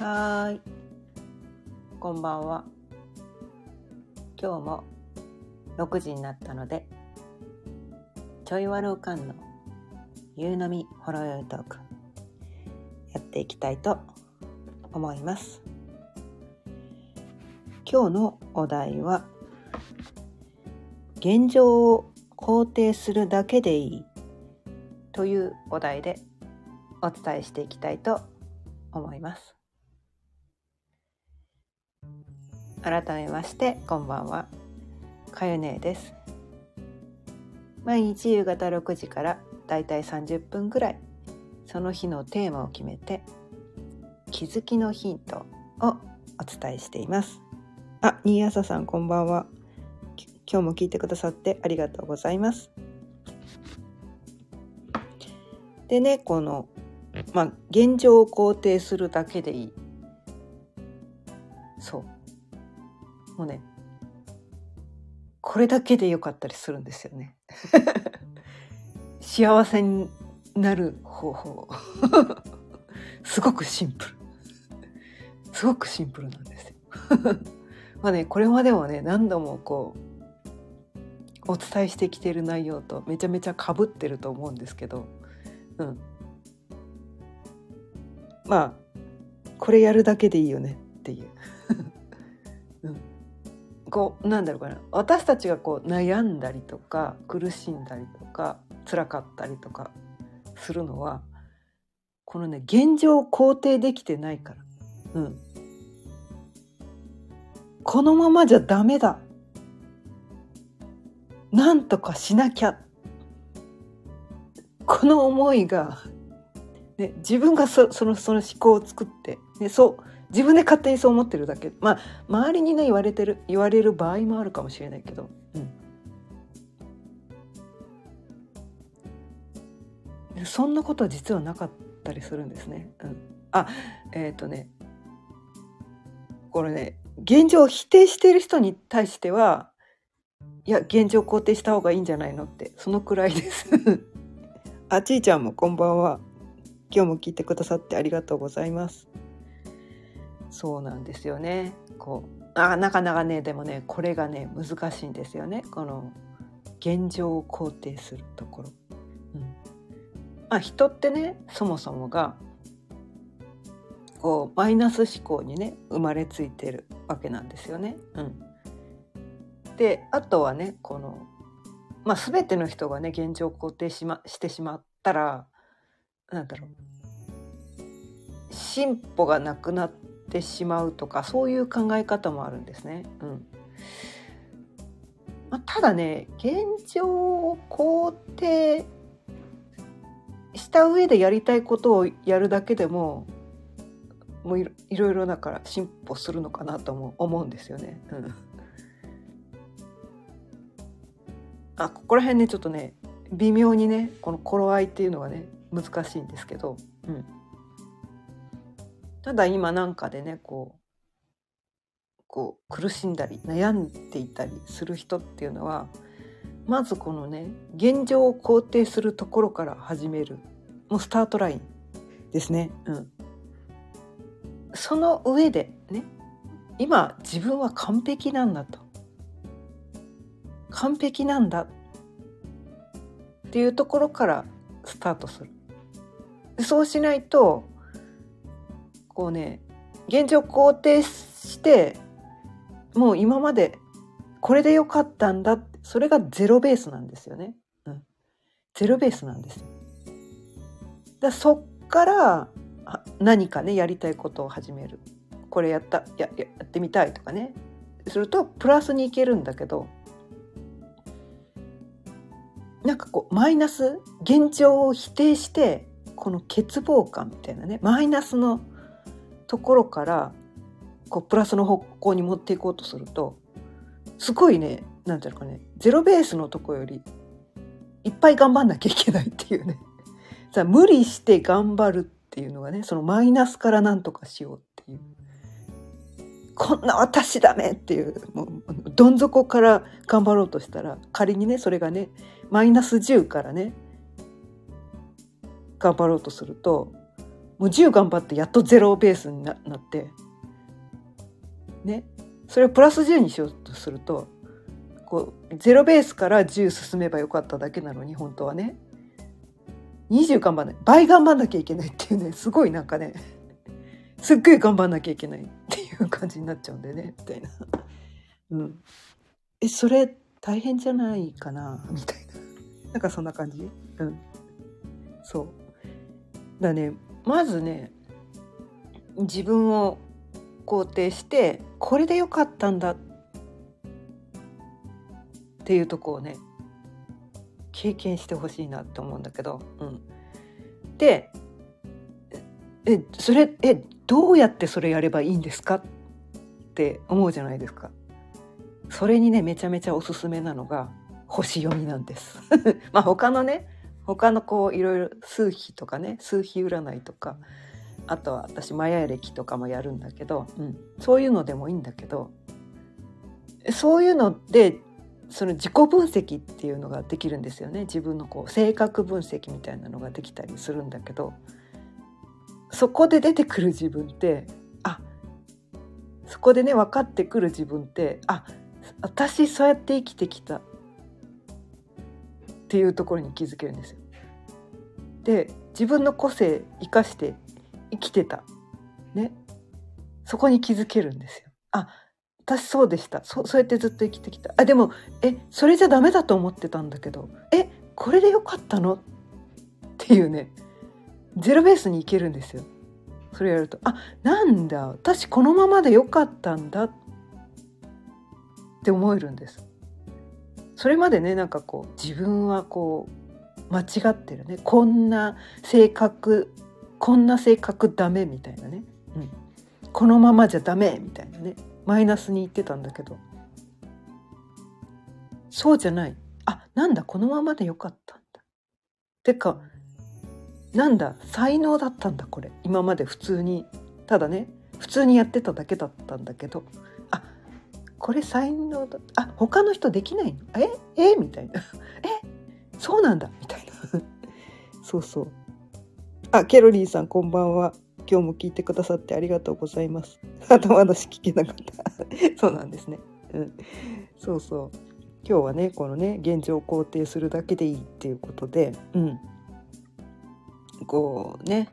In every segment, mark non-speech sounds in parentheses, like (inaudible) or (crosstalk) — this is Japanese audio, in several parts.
はい。こんばんは。今日も6時になったので、ちょいわるおかんの夕飲みほろよいトーク、やっていきたいと思います。今日のお題は、現状を肯定するだけでいいというお題でお伝えしていきたいと思います。改めましてこんばんは。かゆねです。毎日夕方6時からだいたい30分ぐらいその日のテーマを決めて気づきのヒントをお伝えしています。あ、新朝さんこんばんは。今日も聞いてくださってありがとうございます。でねこのまあ現状を肯定するだけでいい。そう。もうねこれだけでよかったりするんですよね。(laughs) 幸せになる方法。(laughs) すごくシンプル。すごくシンプルなんですよ。(laughs) まあねこれまでもね何度もこうお伝えしてきている内容とめちゃめちゃかぶってると思うんですけど。うん。まあこれやるだけでいいよねっていう、うん、こうなんだろうかな。私たちがこう悩んだりとか苦しんだりとか辛かったりとかするのはこのね現状を肯定できてないから、うん、このままじゃダメだ。なんとかしなきゃ。この思いが、ね、自分がそそのその思考を作って、ね、そう自分で勝手にそう思ってるだけまあ周りにね言われてる言われる場合もあるかもしれないけど、うん、そんなことは実はなかったりするんですね。うん、あえっ、とねこれね現状を否定している人に対してはいや現状肯定した方がいいんじゃないのってそのくらいです。(laughs) あちいちゃんもこんばんは。今日も聞いてくださってありがとうございます。そうなんですよね。こうあなかなかねでもねこれがね難しいんですよね。この現状を肯定するところ。うん、まあ人ってねそもそもがこうマイナス思考にね生まれついてるわけなんですよね。うん、であとはねこのまあ、全ての人がね現状を肯定し,、ま、してしまったらなんだろう進歩がなくなっててしまうとかそういう考え方もあるんですね。うんまあ、ただね現状を肯定した上でやりたいことをやるだけでももういろいろいろだから進歩するのかなとも思うんですよね。うんあここら辺ねちょっとね微妙にねこの頃合いっていうのがね難しいんですけど、うん、ただ今なんかでねこうこう苦しんだり悩んでいたりする人っていうのはまずこのね現状を肯定するところから始めるもうスタートラインですね。うん、その上でね今自分は完璧なんだと完璧なんだっていうところからスタートする。そうしないとこうね現状肯定してもう今までこれでよかったんだそれがゼロベースなんですよね。うん、ゼロベースなんです。だそっから何かねやりたいことを始めるこれやったややってみたいとかねするとプラスにいけるんだけどなんかこうマイナス現状を否定してこの欠乏感みたいなねマイナスのところからこうプラスの方向に持っていこうとするとすごいねなんていうのかねゼロベースのとこよりいっぱい頑張んなきゃいけないっていうね。(laughs) さ無理して頑張るっていうのがねそのマイナスからなんとかしようっていう。こんな私ダメっていうもうどん底から頑張ろうとしたら仮にねそれがねマイナス10からね頑張ろうとするともう10頑張ってやっと0ベースになって。ね。それをプラス10にしようとするとこう0ベースから10進めばよかっただけなのに本当はね。20頑張んない。倍頑張んなきゃいけないっていうね。すごいなんかね。すっごい頑張んなきゃいけないっていう感じになっちゃうんでね。みたいな。うん、えそれ大変じゃないかな。みたいな。なんかそんな感じ。うん。そう。だね。まずね自分を肯定してこれでよかったんだっていうとこをね経験してほしいなって思うんだけど、うん、でえそれえどうやってそれやればいいんですか？って思うじゃないですか。それにねめちゃめちゃおすすめなのが星読みなんです。(laughs) まあ他のね他のこういろいろ数比とかね数比占いとかあとは私マヤ暦とかもやるんだけど、うん、そういうのでもいいんだけどそういうのでその自己分析っていうのができるんですよね。自分のこう性格分析みたいなのができたりするんだけどそこで出てくる自分ってあそこでね分かってくる自分ってあ私そうやって生きてきたっていうところに気づけるんですよ。で自分の個性生かして生きてた。ね。そこに気づけるんですよ。あ私そうでした。そうやってずっと生きてきた。あでもえそれじゃダメだと思ってたんだけど。えこれでよかったの？っていうね。ゼロベースに行けるんですよ。それやると。あなんだ。私このままでよかったんだ。って思えるんです。それまでねなんかこう自分はこう間違ってるね。こんな性格こんな性格ダメみたいなね、うん、このままじゃダメみたいなね。マイナスに言ってたんだけど。そうじゃない。あなんだこのままでよかったんだ。てかなんだ才能だったんだこれ。今まで普通に。ただね普通にやってただけだったんだけど。これ才能だ。あ他の人できないの？え？え？みたいな。(laughs) え？そうなんだ。みたいな。(laughs) そうそう。あケロリーさんこんばんは。今日も聞いてくださってありがとうございます。(laughs) 頭私聞けなかった。そうなんですね。うん。そうそう。今日はねこのね現状を肯定するだけでいいっていうことでうん。こうね。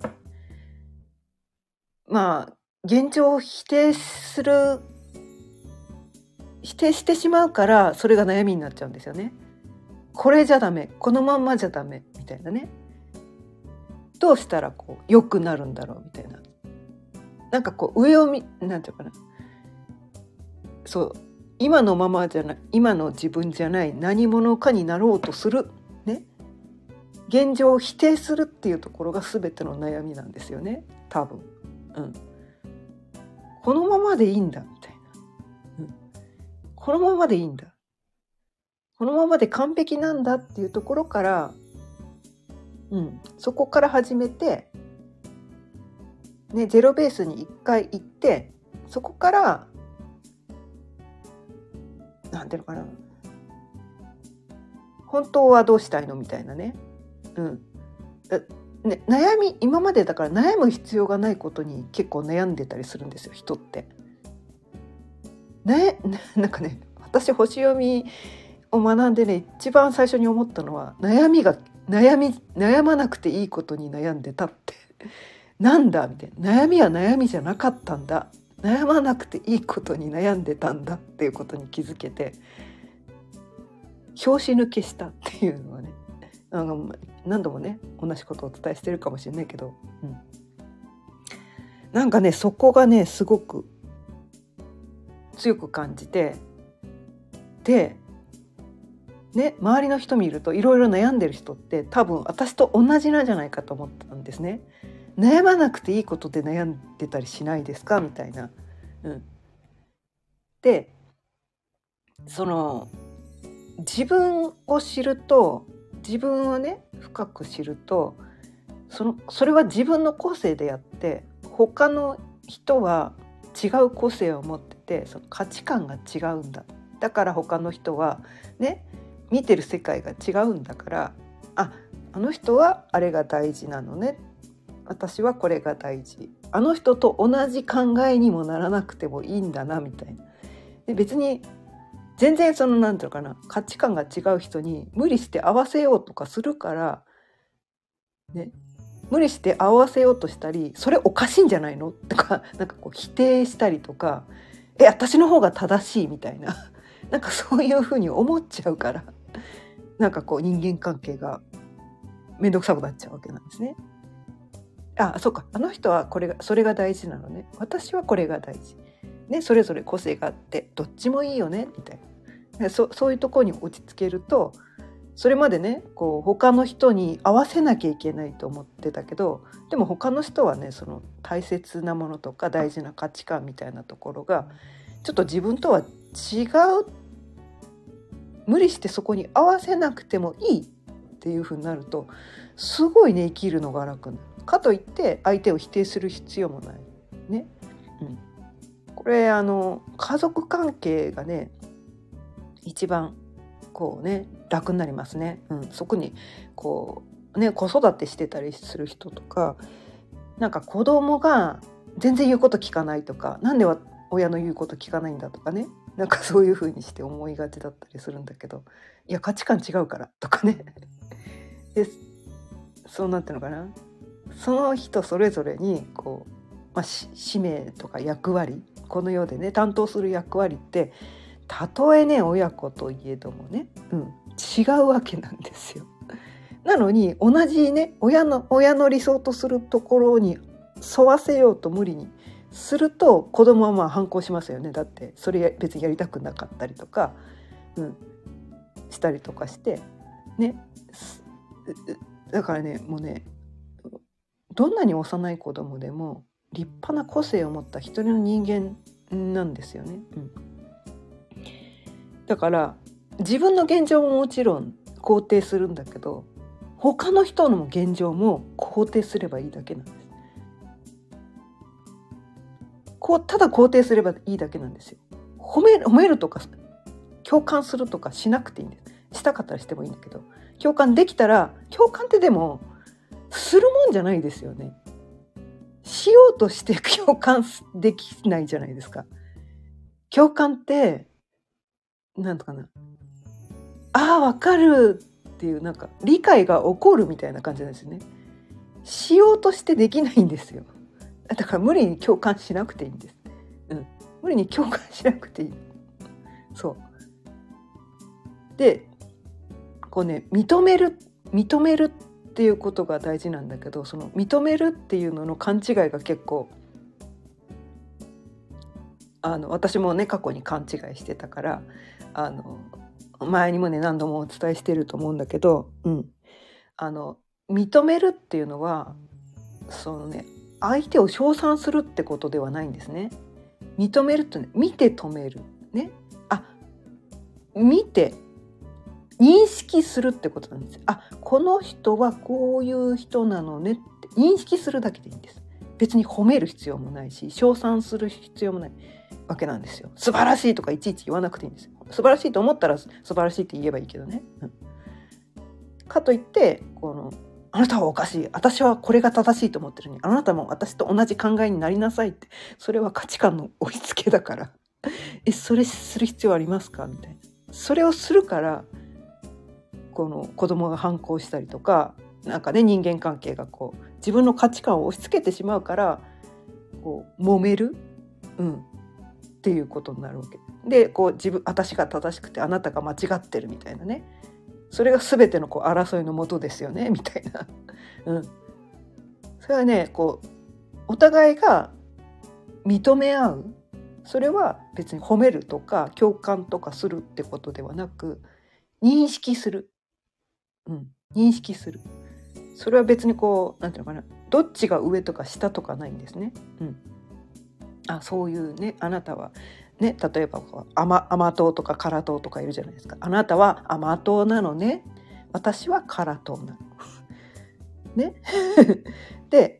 まあ現状を否定する否定してしまうからそれが悩みになっちゃうんですよね。これじゃダメ。このまんまじゃダメ。みたいなね。どうしたらこう良くなるんだろう。みたいな。なんかこう上を見なんていうかな。そう。今のままじゃない。今の自分じゃない。何者かになろうとする。ね。現状を否定するっていうところが全ての悩みなんですよね。多分。うん、このままでいいんだ。みたいな。このままでいいんだ。このままで完璧なんだっていうところから、うん、そこから始めて、ね、ゼロベースに一回行ってそこからなんていうのかな。本当はどうしたいのみたいなね,、うん。ね悩み今までだから悩む必要がないことに結構悩んでたりするんですよ人って。ね、なんかね私星読みを学んでね一番最初に思ったのは悩みが悩み悩まなくていいことに悩んでたって。なんだ？みたいな。悩みは悩みじゃなかったんだ。悩まなくていいことに悩んでたんだっていうことに気づけて拍子抜けしたっていうのはね。あの何度もね同じことをお伝えしてるかもしれないけど、うん、なんかねそこがねすごく強く感じてでね周りの人見るといろいろ悩んでる人って多分私と同じなんじゃないかと思ったんですね。悩まなくていいことで悩んでたりしないですか？みたいな。うん、でその自分を知ると自分をね深く知るとそのそれは自分の個性であって他の人は違う個性を持っててその価値観が違うんだだから他の人はね見てる世界が違うんだからああの人はあれが大事なのね。私はこれが大事。あの人と同じ考えにもならなくてもいいんだなみたいな。で別に全然その何て言うのかな価値観が違う人に無理して合わせようとかするからね無理して合わせようとしたりそれおかしいんじゃないの？とかなんかこう否定したりとかえ私の方が正しいみたいな。なんかそういうふうに思っちゃうからなんかこう人間関係が面倒くさくなっちゃうわけなんですね。あそうかあの人はこれがそれが大事なのね私はこれが大事。ねそれぞれ個性があってどっちもいいよねみたいなそそういうところに落ち着けるとそれまでねこう他の人に合わせなきゃいけないと思ってたけどでも他の人はねその大切なものとか大事な価値観みたいなところがちょっと自分とは違う無理してそこに合わせなくてもいいっていうふうになるとすごいね生きるのが楽なかといって相手を否定する必要もない。ね。うん、これあの家族関係がね一番こうね楽になりますね。うん、そこにこうね子育てしてたりする人とかなんか子供が全然言うこと聞かないとか何で親の言うこと聞かないんだとかねなんかそういう風にして思いがちだったりするんだけどいや価値観違うからとかね。でそうなってるのかな？その人それぞれにこう、まあ、使命とか役割この世でね担当する役割ってたとえね親子といえどもね、うん、違うわけなんですよ。なのに同じね親の親の理想とするところに沿わせようと無理にすると子供はまあ反抗しますよね。だってそれ別にやりたくなかったりとか、うん、したりとかしてね。だからねもうねどんなに幼い子供でも立派な個性を持った一人の人間なんですよね。うん、だから自分の現状ももちろん肯定するんだけど他の人の現状も肯定すればいいだけなんでこうただ肯定すればいいだけなんですよ。褒め褒めるとか共感するとかしなくていいんです。したかったらしてもいいんだけど共感できたら共感ってでもするもんじゃないですよね。しようとして (laughs) 共感できないじゃないですか。共感ってなんとかなああわかるっていうなんか理解が起こるみたいな感じなんですよね。しようとしてできないんですよ。だから無理に共感しなくていいんです。うん、無理に共感しなくていい。そう。でこうね認める認めるっていうことが大事なんだけどその認めるっていうのの勘違いが結構あの私もね過去に勘違いしてたからあの前にもね何度もお伝えしてると思うんだけど、うん、あの認めるっていうのはそのね相手を称賛するってことではないんですね。認めるとね見て止める。ね。あ見て認識するってことなんです。あこの人はこういう人なのねって。認識するだけでいいんです。別に褒める必要もないし称賛する必要もないわけなんですよ。素晴らしいとかいちいち言わなくていいんですよ。素晴らしいと思ったら素晴らしいって言えばいいけどね、うん、かといってこのあなたはおかしい。私はこれが正しいと思ってるのに。あなたも私と同じ考えになりなさいって。それは価値観の押し付けだから。えそれする必要ありますか？みたいな。それをするからこの子供が反抗したりとかなんかね人間関係がこう自分の価値観を押し付けてしまうからこう揉める、うん、っていうことになるわけ。でこう自分私が正しくてあなたが間違ってるみたいなね。それが全てのこう争いのもとですよね (laughs) みたいな、うん、それはねこうお互いが認め合う。それは別に褒めるとか共感とかするってことではなく認識する。うん、認識する。それは別にこう何て言うのかな。どっちが上とか下とかないんですね。うん、あそういうねあなたはね例えば甘甘党とか辛党とかいるじゃないですかあなたは甘党なのね私は辛党なの。ね (laughs) で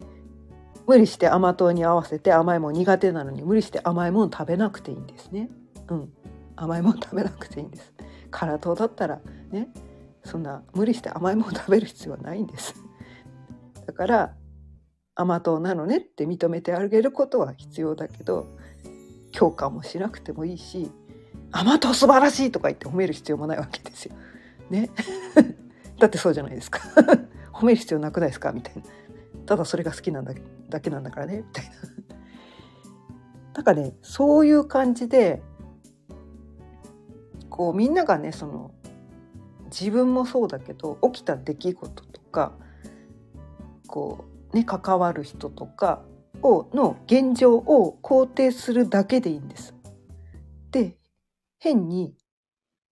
無理して甘党に合わせて甘いもん苦手なのに無理して甘いもん食べなくていいんですね。うん、甘いもん食べなくていいんです。辛党だったらねそんな無理して甘いもの食べる必要はないんです。だから甘党なのねって認めてあげることは必要だけど共感もしなくてもいいし甘党素晴らしいとか言って褒める必要もないわけですよ。ね。(laughs) だってそうじゃないですか。(laughs) 褒める必要なくないですか？みたいな。ただそれが好きなんだだけなんだからねみたいな。なんかねそういう感じでこうみんながねその自分もそうだけど起きた出来事とかこうね関わる人とかをの現状を肯定するだけでいいんです。で変に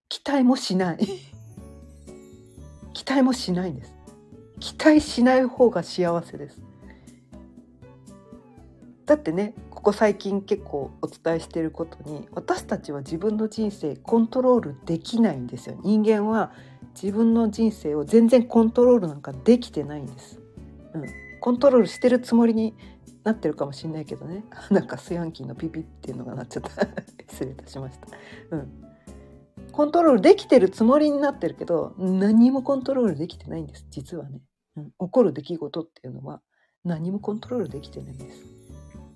期待もしない。(laughs) 期待もしないんです。期待しない方が幸せです。だってねここ最近結構お伝えしていることに私たちは自分の人生コントロールできないんですよ。人間は自分の人生を全然コントロールなんかできてないんです、うん、コントロールしてるつもりになってるかもしれないけどね。(laughs) なんか炊飯器のピピっていうのがなっちゃった。(laughs) 失礼いたしました、うん、コントロールできてるつもりになってるけど何もコントロールできてないんです。実はね、うん、起こる出来事っていうのは何もコントロールできてないんです。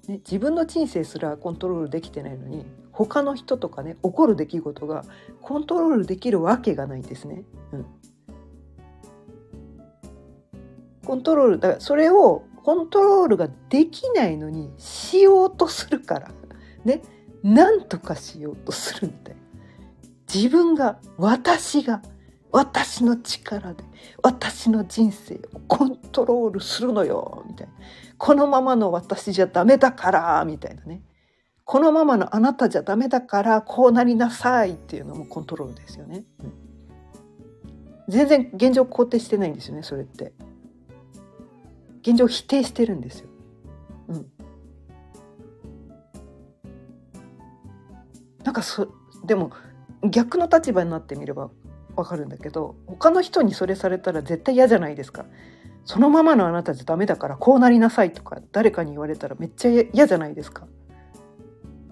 ね、自分の人生すらコントロールできてないのに他の人とかね起こる出来事がコントロールできるわけがないんですね。うん、コントロールだからそれをコントロールができないのにしようとするから。ね。なんとかしようとするみたいな。自分が私が私の力で私の人生をコントロールするのよみたいな。このままの私じゃダメだからみたいなね。このままのあなたじゃダメだからこうなりなさいっていうのもコントロールですよね、うん、全然現状肯定してないんですよねそれって。現状否定してるんですよ、うん、なんかそでも逆の立場になってみればわかるんだけど他の人にそれされたら絶対嫌じゃないですか。そのままのあなたじゃダメだからこうなりなさいとか誰かに言われたらめっちゃ嫌じゃないですか。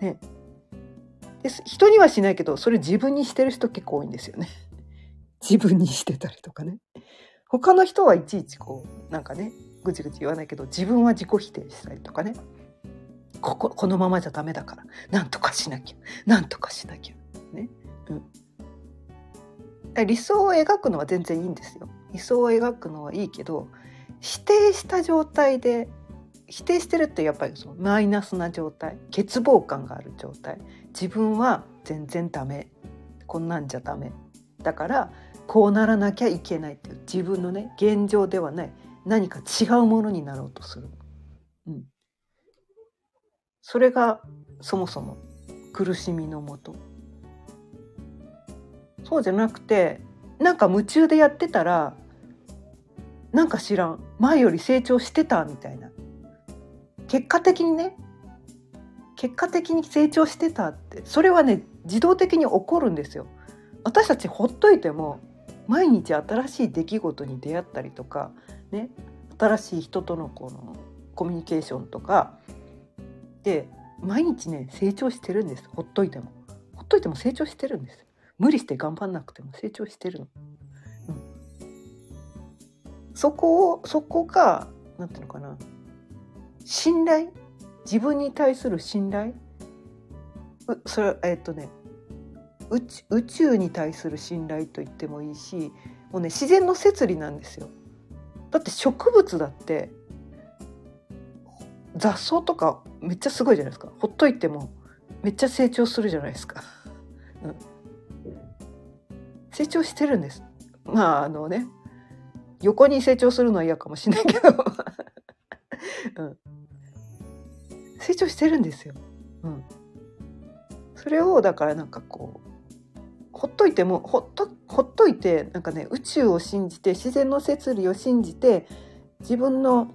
ね。で人にはしないけどそれ自分にしてる人結構多いんですよね。(laughs) 自分にしてたりとかね。他の人はいちいちこうなんかねぐちぐち言わないけど自分は自己否定したりとかね。こここのままじゃダメだから。なんとかしなきゃ。なんとかしなきゃ。ね。うん、理想を描くのは全然いいんですよ。理想を描くのはいいけど否定した状態で否定してるってやっぱりそのマイナスな状態欠乏感がある状態。自分は全然ダメ。こんなんじゃダメ。だからこうならなきゃいけないっていう自分のね現状ではない。何か違うものになろうとする、うん、それがそもそも苦しみのもと。そうじゃなくてなんか夢中でやってたらなんか知らん。前より成長してたみたいな。結果的にね。結果的に成長してたって。それはね自動的に起こるんですよ。私たちほっといても毎日新しい出来事に出会ったりとかね新しい人とのこのコミュニケーションとか。で毎日ね成長してるんです。ほっといても。ほっといても成長してるんです。無理して頑張んなくても成長してるの。うん、そこをそこが何て言うのかな。信頼。自分に対する信頼。それえっ、とね。宇宙に対する信頼と言ってもいいしもうね自然の摂理なんですよ。だって植物だって雑草とかめっちゃすごいじゃないですかほっといてもめっちゃ成長するじゃないですか。(laughs) うん成長してるんです。まああのね横に成長するのは嫌かもしれないけど、(laughs) うん、成長してるんですよ。うん、それをだからなんかこうほっといてもほっとほっといてなんかね宇宙を信じて自然の摂理を信じて自分の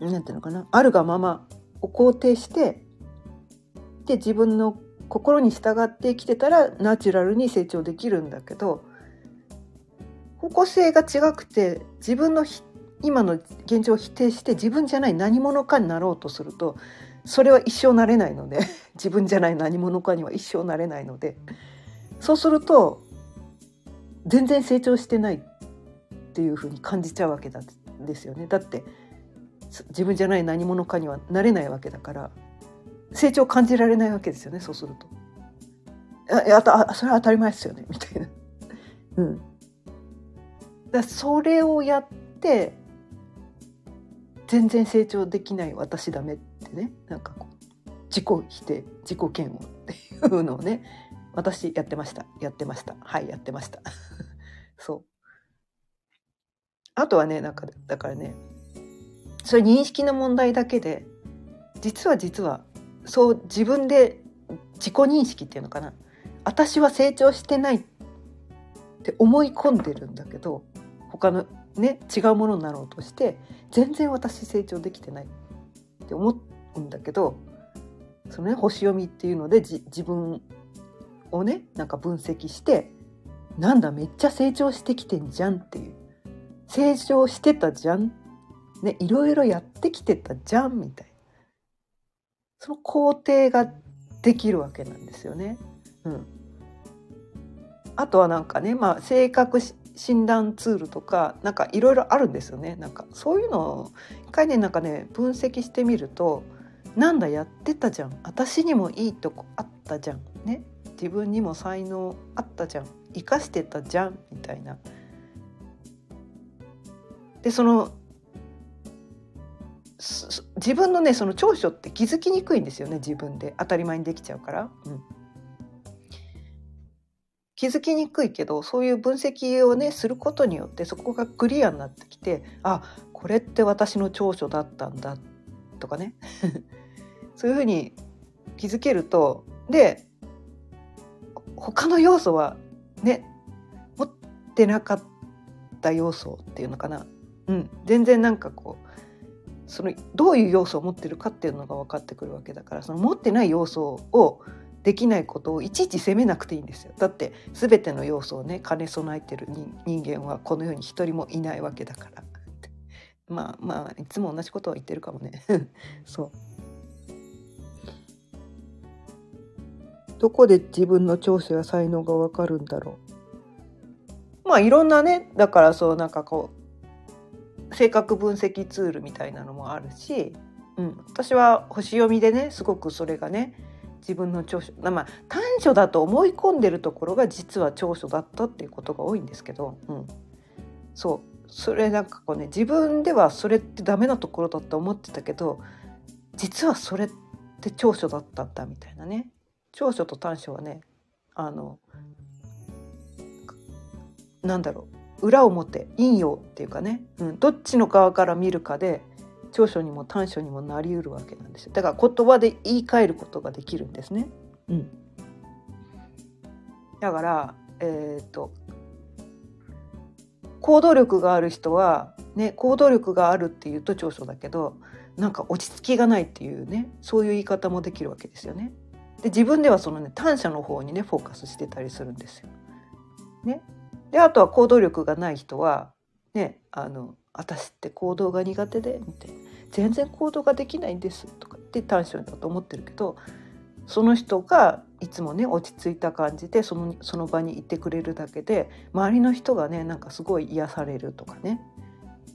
なんていうのかなあるがままを肯定してで自分の心に従って生きてたらナチュラルに成長できるんだけど方向性が違くて自分の今の現状を否定して自分じゃない何者かになろうとするとそれは一生なれないので (laughs) 自分じゃない何者かには一生なれないのでそうすると全然成長してないっていうふうに感じちゃうわけなんですよね。だって自分じゃない何者かにはなれないわけだから成長感じられないわけですよねそうすると。ああそれは当たり前ですよねみたいな。(laughs) うん、だそれをやって全然成長できない私ダメってねなんかこう自己否定自己嫌悪っていうのをね私やってました。やってました。はいやってました。(laughs) そう。あとはねなんかだからねそれ認識の問題だけで実は実はそう自分で自己認識っていうのかな。私は成長してないって思い込んでるんだけど他のね違うものになろうとして全然私成長できてないって思うんだけどそのね星読みっていうので自分をねなんか分析してなんだめっちゃ成長してきてんじゃんっていう。成長してたじゃん。ねいろいろやってきてたじゃんみたいな。その肯定ができるわけなんですよね。うん、あとはなんかね、まあ、性格診断ツールとかなんかいろいろあるんですよね。なんかそういうのを一回ねなんかね分析してみるとなんだやってたじゃん。私にもいいとこあったじゃん。ね。自分にも才能あったじゃん生かしてたじゃんみたいな。でその自分のねその長所って気づきにくいんですよね自分で当たり前にできちゃうから。うん気づきにくいけどそういう分析をねすることによってそこがクリアになってきてあこれって私の長所だったんだとかね (laughs) そういうふうに気づけるとで他の要素はね持ってなかった要素っていうのかな、うん、全然なんかこうそのどういう要素を持ってるかっていうのが分かってくるわけだからその持ってない要素をできないことをいちいち責めなくていいんですよ。だって全ての要素をね兼ね備えてる人間はこの世に一人もいないわけだからまあまあいつも同じことは言ってるかもね。(laughs) そう。どこで自分の長所や才能がわかるんだろう？まあいろんなねだからそうなんかこう性格分析ツールみたいなのもあるし、うん、私は星読みでねすごくそれがね自分の長所まあ短所だと思い込んでるところが実は長所だったっていうことが多いんですけど、うん、そう。それなんかこうね自分ではそれってダメなところだと思ってたけど実はそれって長所だったんだみたいなね。長所と短所はねあのなんだろう裏表陰陽っていうかね、うん、どっちの側から見るかで長所にも短所にもなりうるわけなんですよだから言葉で言い換えることができるんですね。うん、だからえっ、と行動力がある人はね行動力があるっていうと長所だけどなんか落ち着きがないっていうねそういう言い方もできるわけですよね。で自分ではそのね短所の方にねフォーカスしてたりするんですよ。ね、であとは行動力がない人はねあの私って行動が苦手でみたいな。全然行動ができないんですとかって短所だと思ってるけどその人がいつもね落ち着いた感じでそのその場にいてくれるだけで周りの人がねなんかすごい癒されるとかね。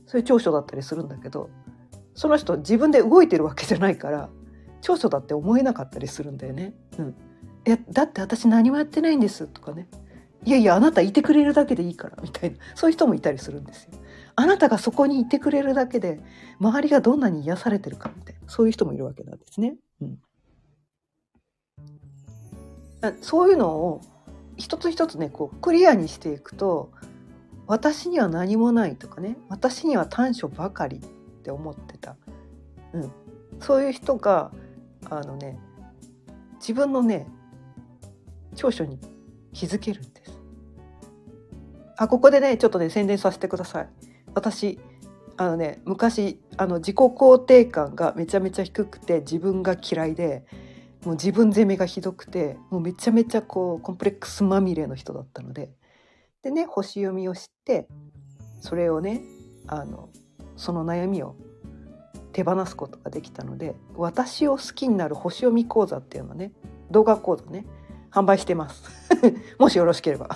そういう長所だったりするんだけどその人自分で動いてるわけじゃないから長所だって思えなかったりするんだよね。うん、えだって私何もやってないんですとかね。いやいやあなたいてくれるだけでいいからみたいな。そういう人もいたりするんですよ。あなたがそこにいてくれるだけで周りがどんなに癒されてるかみたいな。そういう人もいるわけなんですね。うん、そういうのを一つ一つねこうクリアにしていくと私には何もないとかね。私には短所ばかりって思ってた、うん、そういう人があのね自分のね長所に気づけるんです。あここでねちょっとね宣伝させてください。私あのね昔あの自己肯定感がめちゃめちゃ低くて自分が嫌いでもう自分責めがひどくてもうめちゃめちゃこうコンプレックスまみれの人だったのででね星読みを知ってそれをねあのその悩みを手放すことができたので私を好きになる星読み講座っていうのね動画講座ね販売してます。(laughs) もしよろしければ。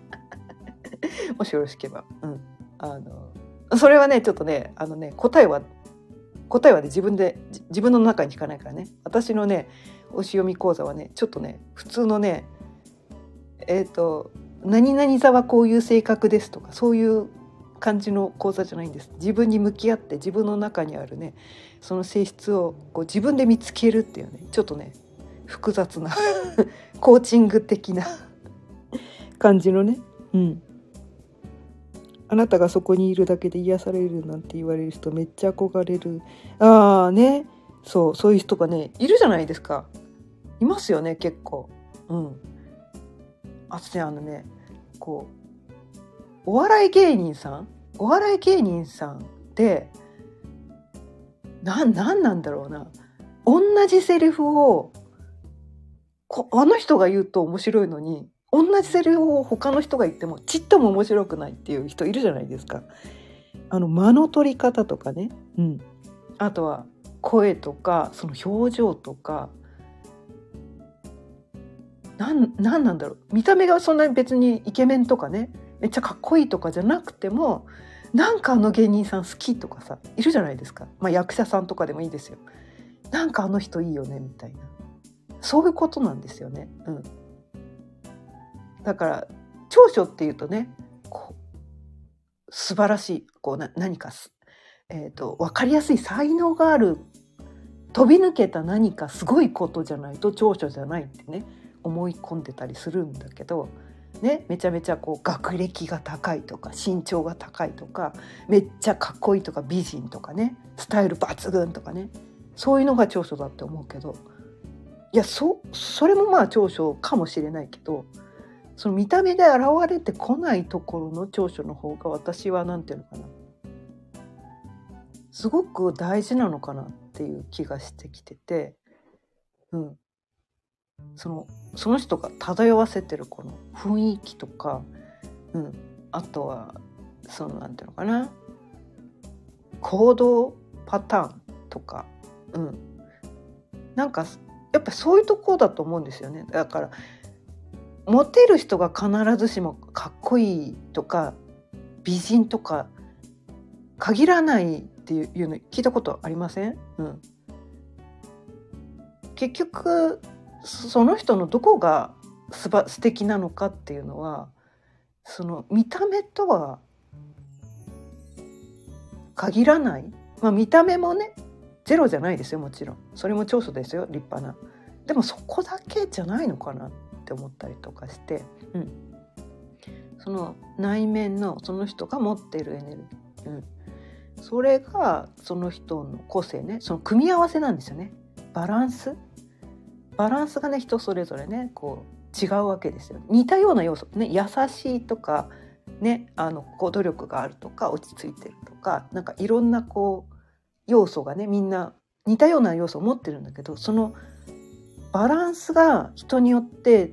(laughs) もしよろしければ。うん。あのそれはねちょっとねあのね答えは答えはね自分で自分の中にしかないからね。私のね星読み講座はねちょっとね普通のねえっ、ー、と何々座はこういう性格ですとかそういう感じの講座じゃないんです。自分に向き合って自分の中にあるねその性質をこう自分で見つけるっていうねちょっとね複雑な (laughs) コーチング的な感じのね。うん。あなたがそこにいるだけで癒されるなんて言われる人めっちゃ憧れる。ああね。そうそういう人がねいるじゃないですか。いますよね結構。うん。あとねあのねこうお笑い芸人さんお笑い芸人さんでななんなんだろうな。同じセリフをこあの人が言うと面白いのに同じセリフを他の人が言ってもちっとも面白くないっていう人いるじゃないですか。あの間の取り方とかね、うん、あとは声とかその表情とか。なんなんなんだろう。見た目がそんなに別にイケメンとかね。めっちゃかっこいいとかじゃなくてもなんかあの芸人さん好きとかさいるじゃないですか、まあ、役者さんとかでもいいですよ。なんかあの人いいよねみたいなそういうことなんですよね。うんだから長所っていうとねこう素晴らしいこうな何かすえーと、分かりやすい才能がある飛び抜けた何かすごいことじゃないと長所じゃないってね思い込んでたりするんだけど、ね、めちゃめちゃこう学歴が高いとか身長が高いとかめっちゃかっこいいとか美人とかねスタイル抜群とかねそういうのが長所だって思うけどいやそそれもまあ長所かもしれないけどその見た目で現れてこないところの長所の方が私は何て言うのかなすごく大事なのかなっていう気がしてきてて、うん、そのその人が漂わせてるこの雰囲気とか、うん、あとはその何て言うのかな。行動パターンとか、うん、なんかやっぱそういうとこだと思うんですよね。だからモテる人が必ずしもかっこいいとか美人とか限らないっていうの聞いたことありません、うん、結局その人のどこがすば素敵なのかっていうのはその見た目とは限らない、まあ、見た目もねゼロじゃないですよもちろん。それも長所ですよ立派な。でもそこだけじゃないのかなって思ったりとかして、うん、その内面のその人が持っているエネルギー、うん、それがその人の個性ね。その組み合わせなんですよね。バランス。バランスがね人それぞれねこう違うわけですよ。似たような要素。ね優しいとかねあのこう努力があるとか落ち着いてるとかなんかいろんなこう要素がねみんな似たような要素を持ってるんだけどそのバランスが人によって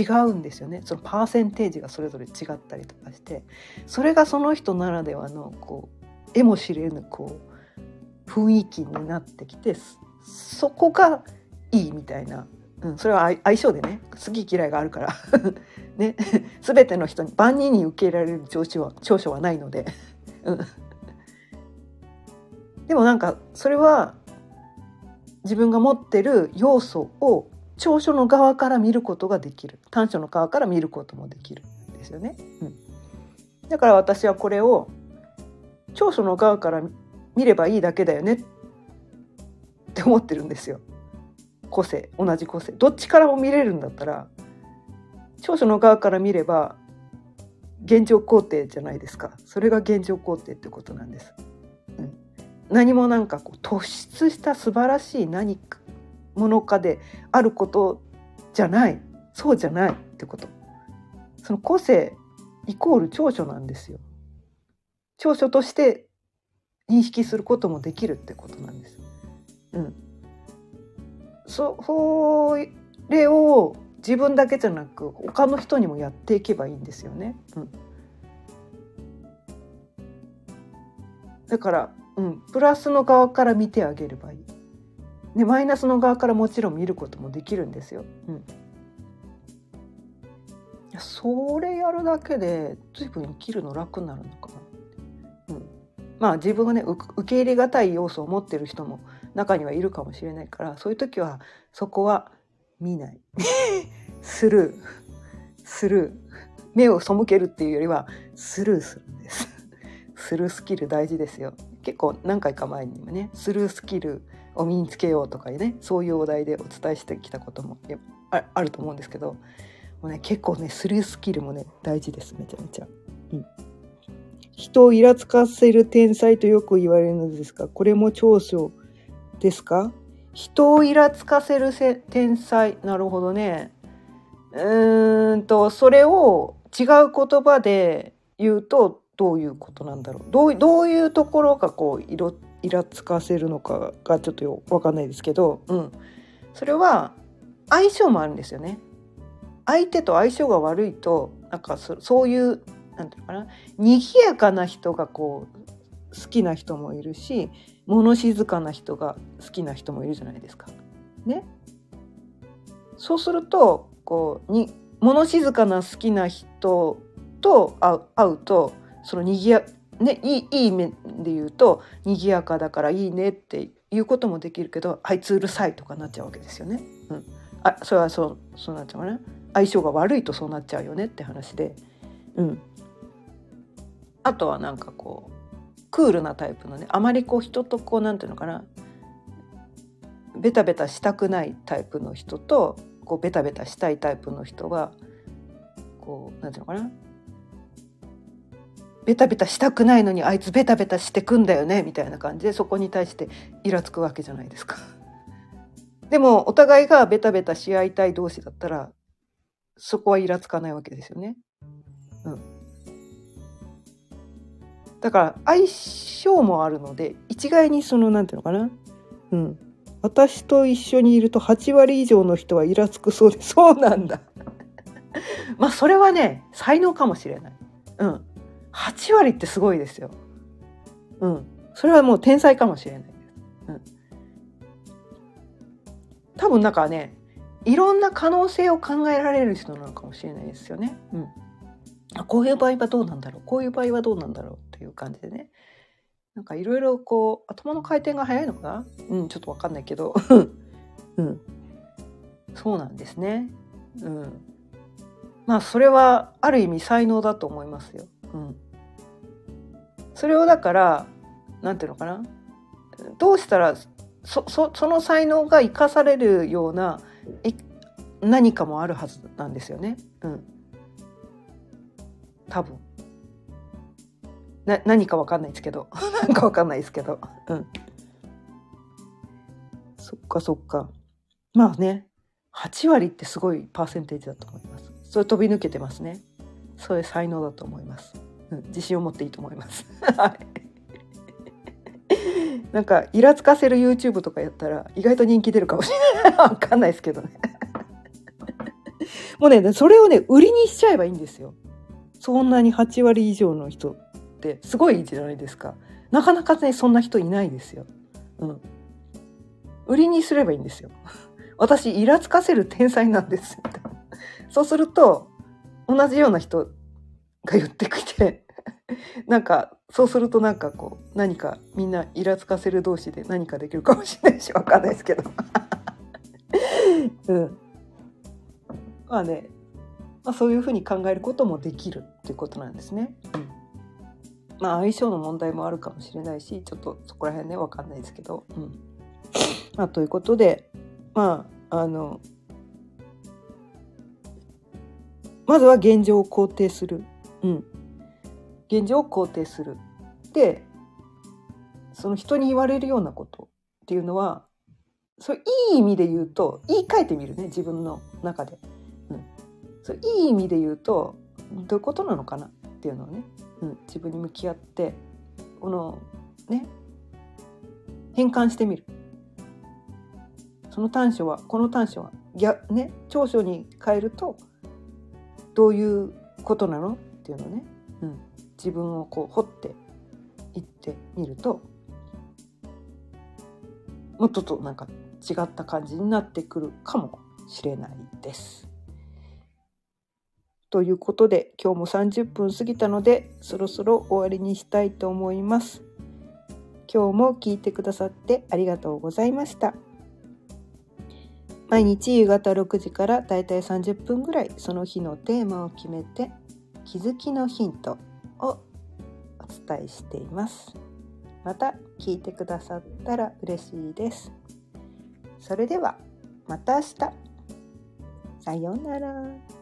違うんですよね。そのパーセンテージがそれぞれ違ったりとかしてそれがその人ならではのこう絵も知れぬこう雰囲気になってきてそこがいいみたいな、うん、それは相性でね。好き嫌いがあるから。(laughs) ね。全ての人に万人に受け入れられる長所は長所はないので、うん、でもなんかそれは自分が持ってる要素を長所の側から見ることができる。短所の側から見ることもできるんですよね。うん、だから私はこれを長所の側から見ればいいだけだよねって思ってるんですよ。個性同じ個性どっちからも見れるんだったら長所の側から見れば現状肯定じゃないですか。それが現状肯定ってことなんです。うん。何もなんかこう突出した素晴らしい何かものかであることじゃない。そうじゃないってこと。その個性イコール長所なんですよ。長所として認識することもできるってことなんです。うん、それを自分だけじゃなく他の人にもやっていけばいいんですよね。うん、だからうん、プラスの側から見てあげればいい。でマイナスの側からもちろん見ることもできるんですよ。うん、それやるだけで随分生きるの楽になるのかな。うん、まあ自分がね受け入れがたい要素を持ってる人も中にはいるかもしれないからそういう時はそこは見ない。スルースルー目を背けるっていうよりはスルーするんです。スルースキル大事ですよ。結構何回か前にもねスルースキルを身につけようとかねそういうお題でお伝えしてきたこともあると思うんですけどもう、ね、結構ねスルースキルもね大事です。めちゃめちゃ。うん。人をイラつかせる天才とよく言われるのですがこれも長所ですか？人をイラつかせる天才。なるほどね。うーんとそれを違う言葉で言うとどういうことなんだろう？どうどういうところがこう色イラつかせるのかがちょっとよ分かんないですけど、うん、それは相性もあるんですよね。相手と相性が悪いとなんかそういうなんていうのかな？賑やかな人がこう好きな人もいるし物静かな人が好きな人もいるじゃないですか。ね。そうするとこうに物静かな好きな人と会うとそのにぎやねいいいい面で言うと賑やかだからいいねっていうこともできるけどあいつうるさいとかなっちゃうわけですよね。うん、あそれはそうそうなっちゃうかな相性が悪いとそうなっちゃうよねって話で。うん、あとはなんかこうクールなタイプのねあまりこう人とこうなんていうのかなベタベタしたくないタイプの人とこうベタベタしたいタイプの人はこうなんていうのかなベタベタしたくないのにあいつベタベタしてくんだよねみたいな感じでそこに対してイラつくわけじゃないですか。(laughs) でもお互いがベタベタし合いたい同士だったらそこはイラつかないわけですよね。うん。だから相性もあるので一概にそのなんていうのかな？うん。私と一緒にいると8割以上の人はイラつくそうで (laughs) そうなんだ。(laughs) まあそれはね才能かもしれない。うん。8割ってすごいですよ。うん。それはもう天才かもしれない。うん。多分なんかね、いろんな可能性を考えられる人なのかもしれないですよね。うん。こういう場合はどうなんだろう。こういう場合はどうなんだろうっていう感じでね。なんかいろいろこう頭の回転が速いのかな。うんちょっとわかんないけど。(laughs) うん。そうなんですね。うん。まあそれはある意味才能だと思いますよ。うん。それをだから何ていうのかな。どうしたらそそその才能が生かされるような何かもあるはずなんですよね。うん、多分。な何かわかんないですけど。(laughs) 何かわかんないですけど、うん、そっかそっか。まあね。8割ってすごいパーセンテージだと思います。それ飛び抜けてますね。そういう才能だと思います。うん、自信を持っていいと思います。(laughs) なんかイラつかせる YouTube とかやったら意外と人気出るかもしれない。(laughs) わかんないですけどね。もうね、それをね、売りにしちゃえばいいんですよ。そんなに8割以上の人ってすごいじゃないですか。なかなかね、そんな人いないですよ。うん。売りにすればいいんですよ。(laughs) 私、イラつかせる天才なんです。(laughs) そうすると、同じような人が言ってきて (laughs) なんかそうするとなんかこう何かみんなイラつかせる同士で何かできるかもしれないしわかんないですけどうん、まあね、まあ、そういうふうに考えることもできるっていうことなんですね。まあ相性の問題もあるかもしれないしちょっとそこら辺ねわかんないですけど。うんまあ、ということでまああのまずは現状を肯定するうん、現状を肯定する。でその人に言われるようなことっていうのはそれいい意味で言うと言い換えてみるね自分の中で。そいい意味で言うとどういうことなのかなっていうのをね、うん、自分に向き合ってこのね変換してみる。その短所はこの短所はね長所に変えるとどういうことなのっていうのをね、うん、自分をこう掘っていってみるともっととなんか違った感じになってくるかもしれないです。ということで今日も30分過ぎたのでそろそろ終わりにしたいと思います。今日も聞いてくださってありがとうございました毎日夕方6時からだいたい30分ぐらいその日のテーマを決めて気づきのヒントをお伝えしていますまた聞いてくださったら嬉しいですそれではまた明日さようなら。